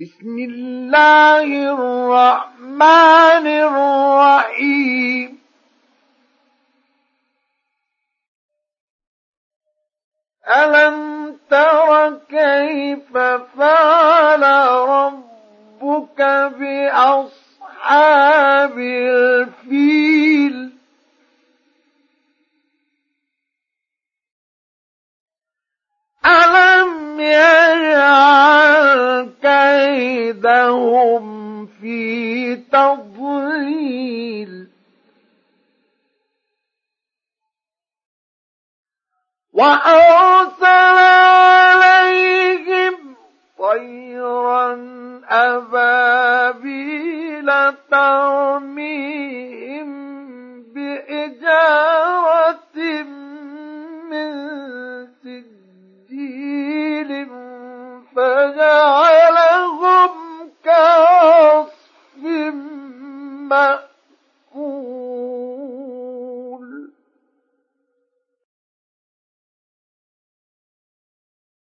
بسم الله الرحمن الرحيم. ألم تر كيف فعل ربك بأصحاب الفيل؟ ألم كيدهم في تضليل. وأرسل عليهم طيرا أبابيل ترميهم بإجارة من سجيل فجعلهم مأكول